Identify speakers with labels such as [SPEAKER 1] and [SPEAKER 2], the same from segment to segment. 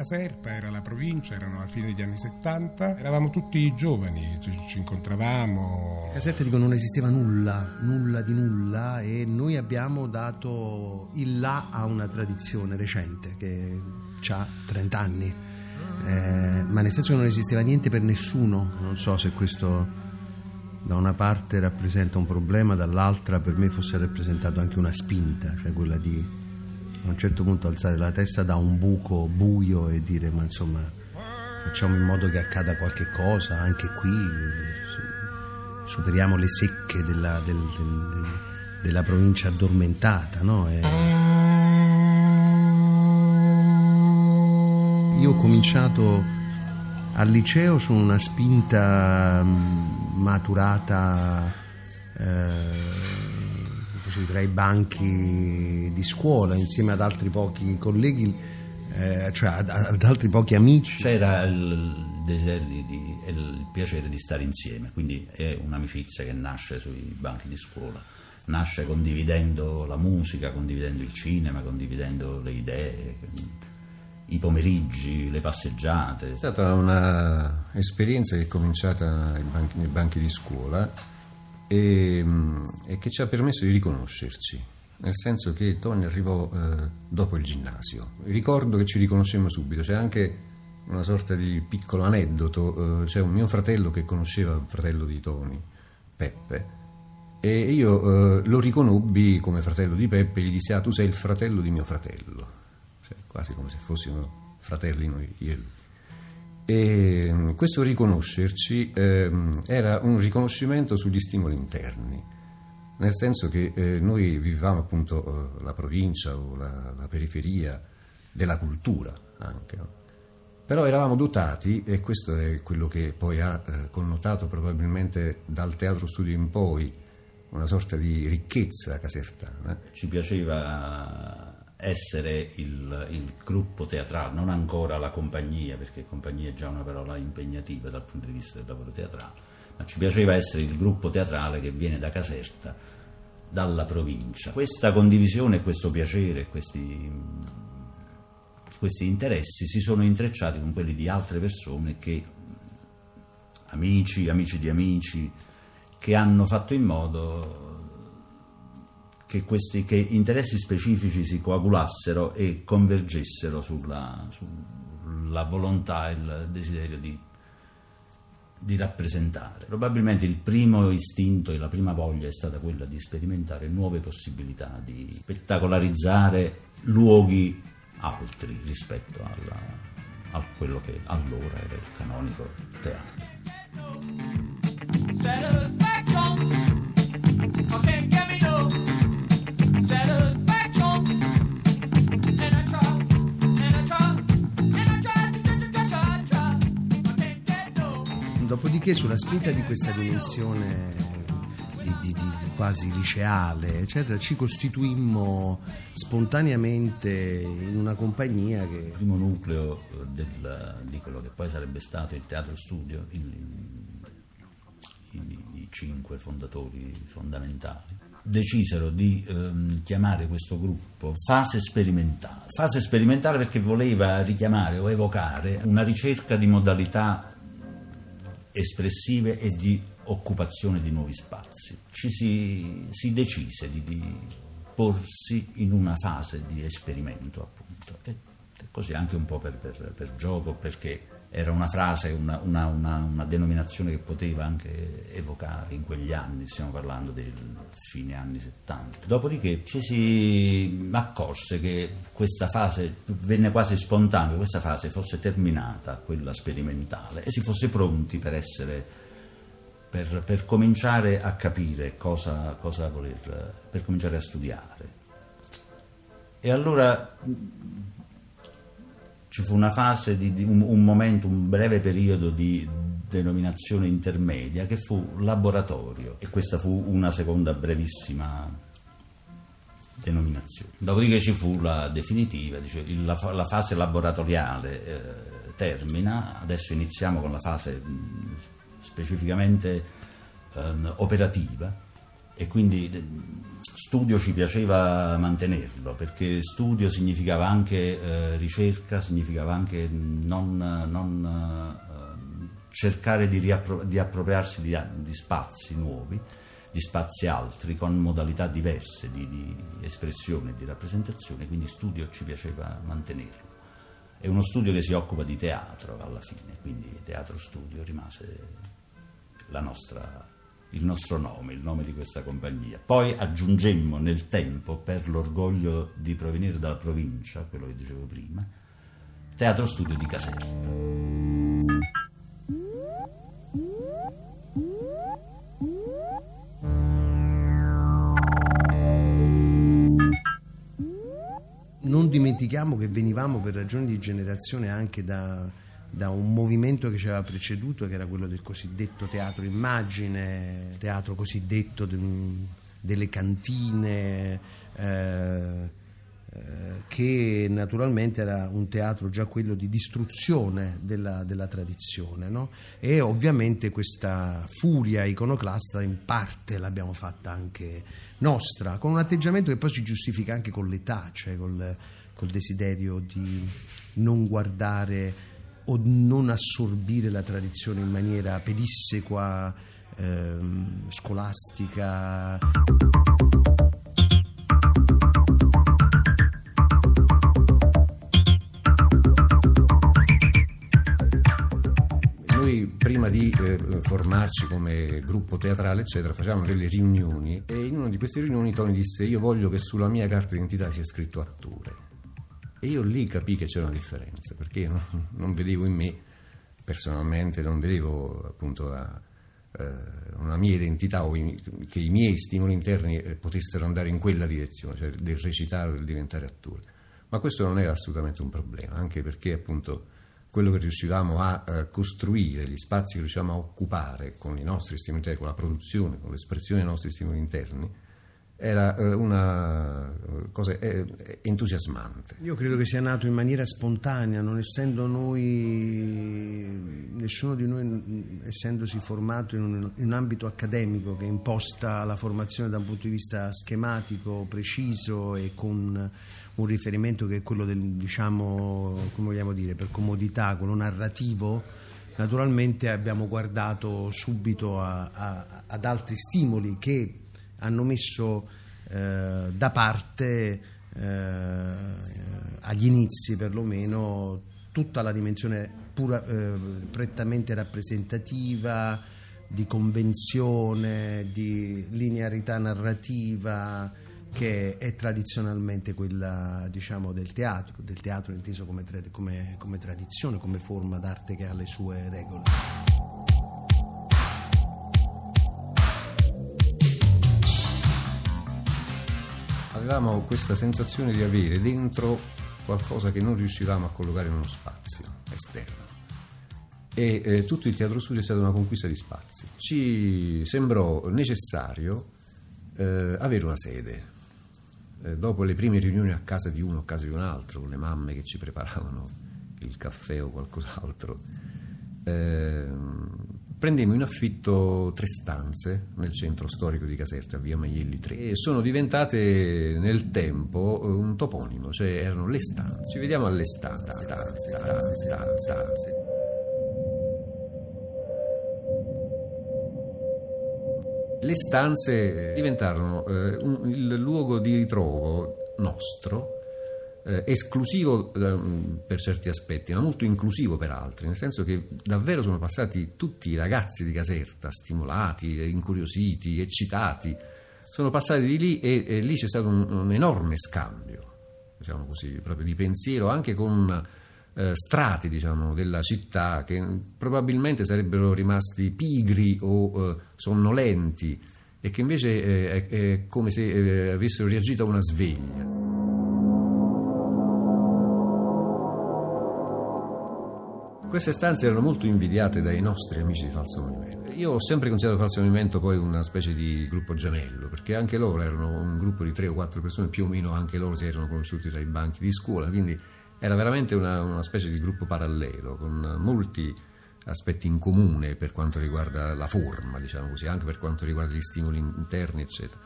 [SPEAKER 1] Caserta, era la provincia, erano la fine degli anni 70, eravamo tutti giovani, ci incontravamo.
[SPEAKER 2] A Caserta dico non esisteva nulla, nulla di nulla e noi abbiamo dato il là a una tradizione recente che ha 30 anni, eh, ma nel senso che non esisteva niente per nessuno, non so se questo da una parte rappresenta un problema, dall'altra per me fosse rappresentato anche una spinta, cioè quella di a un certo punto alzare la testa da un buco buio e dire ma insomma facciamo in modo che accada qualche cosa anche qui, superiamo le secche della, del, del, della provincia addormentata. No? E... Io ho cominciato al liceo su una spinta maturata eh, così, tra i banchi di scuola insieme ad altri pochi colleghi, eh, cioè ad, ad, altri pochi amici.
[SPEAKER 3] C'era il desiderio di, di, il piacere di stare insieme, quindi è un'amicizia che nasce sui banchi di scuola, nasce condividendo la musica, condividendo il cinema, condividendo le idee i pomeriggi, le passeggiate.
[SPEAKER 4] È stata un'esperienza che è cominciata nei banchi, nei banchi di scuola e, e, che ci ha permesso di riconoscerci, nel senso che Tony arrivò eh, dopo il ginnasio. Ricordo che ci riconoscemmo subito, c'è anche una sorta di piccolo aneddoto, eh, c'è un mio fratello che conosceva il fratello di Tony, Peppe, e io eh, lo riconobbi come fratello di Peppe e gli dissi ah tu sei il fratello di mio fratello, cioè, quasi come se fossimo fratelli noi, io e questo riconoscerci eh, era un riconoscimento sugli stimoli interni, nel senso che eh, noi vivevamo appunto eh, la provincia o la, la, periferia della cultura anche, no? però eravamo dotati, e questo è quello che poi ha eh, connotato probabilmente dal teatro studio in poi, una sorta di ricchezza casertana.
[SPEAKER 3] Ci piaceva essere il, il, gruppo teatrale, non ancora la compagnia, perché compagnia è già una parola impegnativa dal punto di vista del lavoro teatrale, ma ci piaceva essere il gruppo teatrale che viene da Caserta, dalla provincia. Questa condivisione, questo piacere, questi, questi interessi si sono intrecciati con quelli di altre persone che, amici, amici di amici, che hanno fatto in modo che, questi, che interessi specifici si coagulassero e convergessero sulla, sulla volontà e il desiderio di, di rappresentare. Probabilmente il primo istinto e la prima voglia è stata quella di sperimentare nuove possibilità, di spettacolarizzare luoghi altri rispetto alla, a quello che allora era il canonico teatro.
[SPEAKER 2] Dopodiché sulla spinta di questa dimensione di, di, di quasi liceale, eccetera, ci costituimmo spontaneamente in una compagnia che...
[SPEAKER 3] Il primo nucleo del, di quello che poi sarebbe stato il teatro studio, i cinque fondatori fondamentali, decisero di ehm, chiamare questo gruppo fase sperimentale. Fase sperimentale perché voleva richiamare o evocare una ricerca di modalità espressive e di occupazione di nuovi spazi. Ci si, si decise di, di, porsi in una fase di esperimento, appunto, e, così anche un po' per, per, per gioco, perché era una frase, una, una, una, una, denominazione che poteva anche evocare in quegli anni, stiamo parlando del fine anni 70. Dopodiché ci si accorse che questa fase venne quasi spontanea, questa fase fosse terminata, quella sperimentale, e si fosse pronti per essere, per, per cominciare a capire cosa, cosa voler, per cominciare a studiare. E allora ci fu una fase, di, di un, un, momento, un breve periodo di denominazione intermedia che fu laboratorio e questa fu una seconda brevissima denominazione. Dopodiché ci fu la definitiva, dice, la, la, fase laboratoriale eh, termina, adesso iniziamo con la fase mh, specificamente eh, operativa e quindi studio ci piaceva mantenerlo perché studio significava anche eh, ricerca, significava anche non, non eh, cercare di, riappro- di appropriarsi di, di, spazi nuovi, di spazi altri con modalità diverse di, di espressione e di rappresentazione, quindi studio ci piaceva mantenerlo. È uno studio che si occupa di teatro alla fine, quindi teatro studio rimase nostra, il nostro nome, il nome di questa compagnia. Poi aggiungemmo nel tempo, per l'orgoglio di provenire dalla provincia, quello che dicevo prima, Teatro Studio di Caserta.
[SPEAKER 2] Non dimentichiamo che venivamo per ragioni di generazione anche da da un movimento che ci aveva preceduto, che era quello del cosiddetto teatro immagine, teatro cosiddetto de, delle cantine, eh, eh, che naturalmente era un teatro già quello di distruzione della, della tradizione. No? E ovviamente questa furia iconoclasta in parte l'abbiamo fatta anche nostra, con un atteggiamento che poi si giustifica anche con l'età, cioè col, col desiderio di non guardare o non assorbire la tradizione in maniera pedissequa, ehm, scolastica.
[SPEAKER 4] Prima di eh, formarci come gruppo teatrale, eccetera, facevamo delle riunioni e in una di queste riunioni Tony disse io voglio che sulla mia carta d'identità sia scritto attore. E io lì capii che c'era una differenza, perché io non, non vedevo in me, personalmente, non vedevo appunto la, eh, una mia identità o i, che i miei stimoli interni eh, potessero andare in quella direzione, cioè del recitare o del diventare attore. Ma questo non era assolutamente un problema, anche perché appunto quello che riuscivamo a uh, costruire, gli spazi che riuscivamo a occupare con i nostri stimoli interni, con la produzione, con l'espressione dei nostri stimoli interni, era eh, una eh, cosa eh, entusiasmante.
[SPEAKER 2] Io credo che sia nato in maniera spontanea, non essendo noi, nessuno di noi essendosi formato in un, in un, ambito accademico che imposta la formazione da un punto di vista schematico, preciso e con un riferimento che è quello del, diciamo, come vogliamo dire, per comodità, quello narrativo, naturalmente abbiamo guardato subito a, a, ad altri stimoli che hanno messo eh, da parte eh, agli inizi perlomeno tutta la dimensione pura, eh, prettamente rappresentativa, di convenzione, di linearità narrativa che è tradizionalmente quella diciamo, del teatro, del teatro inteso come, come, come tradizione, come forma d'arte che ha le sue regole.
[SPEAKER 4] Avevamo questa sensazione di avere dentro qualcosa che non riuscivamo a collocare in uno spazio esterno. E eh, tutto il teatro studio è stata una conquista di spazi. Ci sembrò necessario eh, avere una sede. Eh, dopo le prime riunioni a casa di uno a casa di un altro, con le mamme che ci preparavano il caffè o qualcos'altro, ehm, prendemmo in affitto tre stanze nel centro storico di Caserta, via Maielli 3, e sono diventate nel tempo un toponimo, cioè erano le stanze. Ci vediamo alle stanze, stanze, stanze, stanze. stanze. Le stanze diventarono eh, un, il luogo di ritrovo nostro eh, esclusivo eh, per certi aspetti, ma molto inclusivo per altri, nel senso che davvero sono passati tutti i ragazzi di Caserta, stimolati, incuriositi, eccitati, sono passati di lì e, e lì c'è stato un, un, enorme scambio, diciamo così, proprio di pensiero, anche con eh, strati diciamo, della città che probabilmente sarebbero rimasti pigri o eh, sonnolenti e che invece eh, è, è come se eh, avessero reagito a una sveglia. Queste stanze erano molto invidiate dai nostri amici di Falso Movimento. Io ho sempre considerato Falso Movimento poi una specie di gruppo gemello, perché anche loro erano un gruppo di tre o quattro persone, più o meno anche loro si erano conosciuti tra i banchi di scuola, quindi era veramente una, una specie di gruppo parallelo, con molti aspetti in comune per quanto riguarda la forma, diciamo così, anche per quanto riguarda gli stimoli interni, eccetera.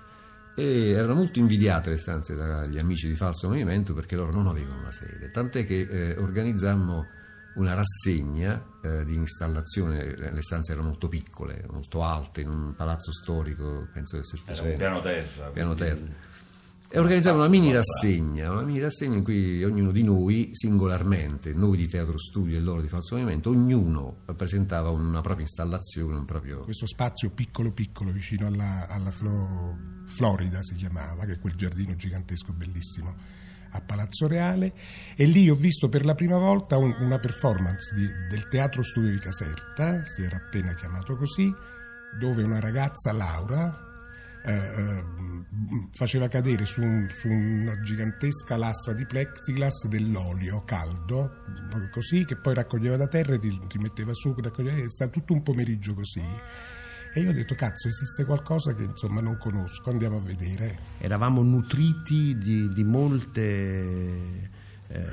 [SPEAKER 4] e erano molto invidiate le stanze dagli amici di Falso Movimento perché loro non avevano una sede, tant'è che eh, organizzammo una rassegna eh, di installazione, le stanze erano molto piccole, molto alte, in un palazzo storico, penso del Settecento.
[SPEAKER 3] piano terra.
[SPEAKER 4] Piano terra. E organizzavamo una mini rassegna, una mini rassegna in cui ognuno di noi, singolarmente, noi di Teatro Studio e loro di Falso Movimento, ognuno presentava una propria installazione, un proprio...
[SPEAKER 1] Questo spazio piccolo piccolo vicino alla, alla Flo- Florida si chiamava, che è quel giardino gigantesco bellissimo a Palazzo Reale e lì ho visto per la prima volta un- una performance di- del Teatro Studio di Caserta, si era appena chiamato così, dove una ragazza, Laura, eh, eh, faceva cadere su, un- su una gigantesca lastra di plexiglass dell'olio caldo, così, che poi raccoglieva da terra e ri- rimetteva su, raccoglieva, è stato tutto un pomeriggio così. E io ho detto, cazzo, esiste qualcosa che insomma non conosco, andiamo a vedere.
[SPEAKER 2] Eravamo nutriti di, di molte eh,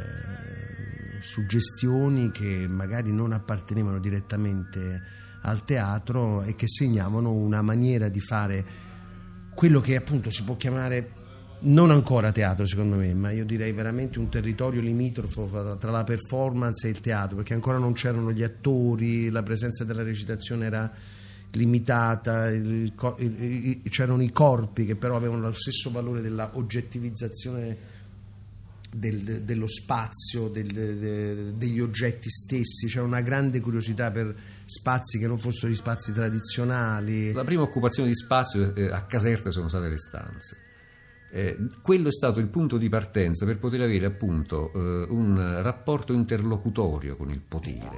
[SPEAKER 2] suggestioni che magari non appartenevano direttamente al teatro e che segnavano una maniera di fare quello che appunto si può chiamare non ancora teatro secondo me, ma io direi veramente un territorio limitrofo tra la performance e il teatro, perché ancora non c'erano gli attori, la presenza della recitazione era limitata, il il- c'erano i corpi che però avevano lo stesso valore della oggettivizzazione del- de- dello spazio, del- de- degli oggetti stessi, c'era una grande curiosità per spazi che non fossero gli spazi tradizionali.
[SPEAKER 4] La prima occupazione di spazio eh, a Caserta sono state le stanze. Eh, quello è stato il punto di partenza per poter avere appunto eh, un rapporto interlocutorio con il potere.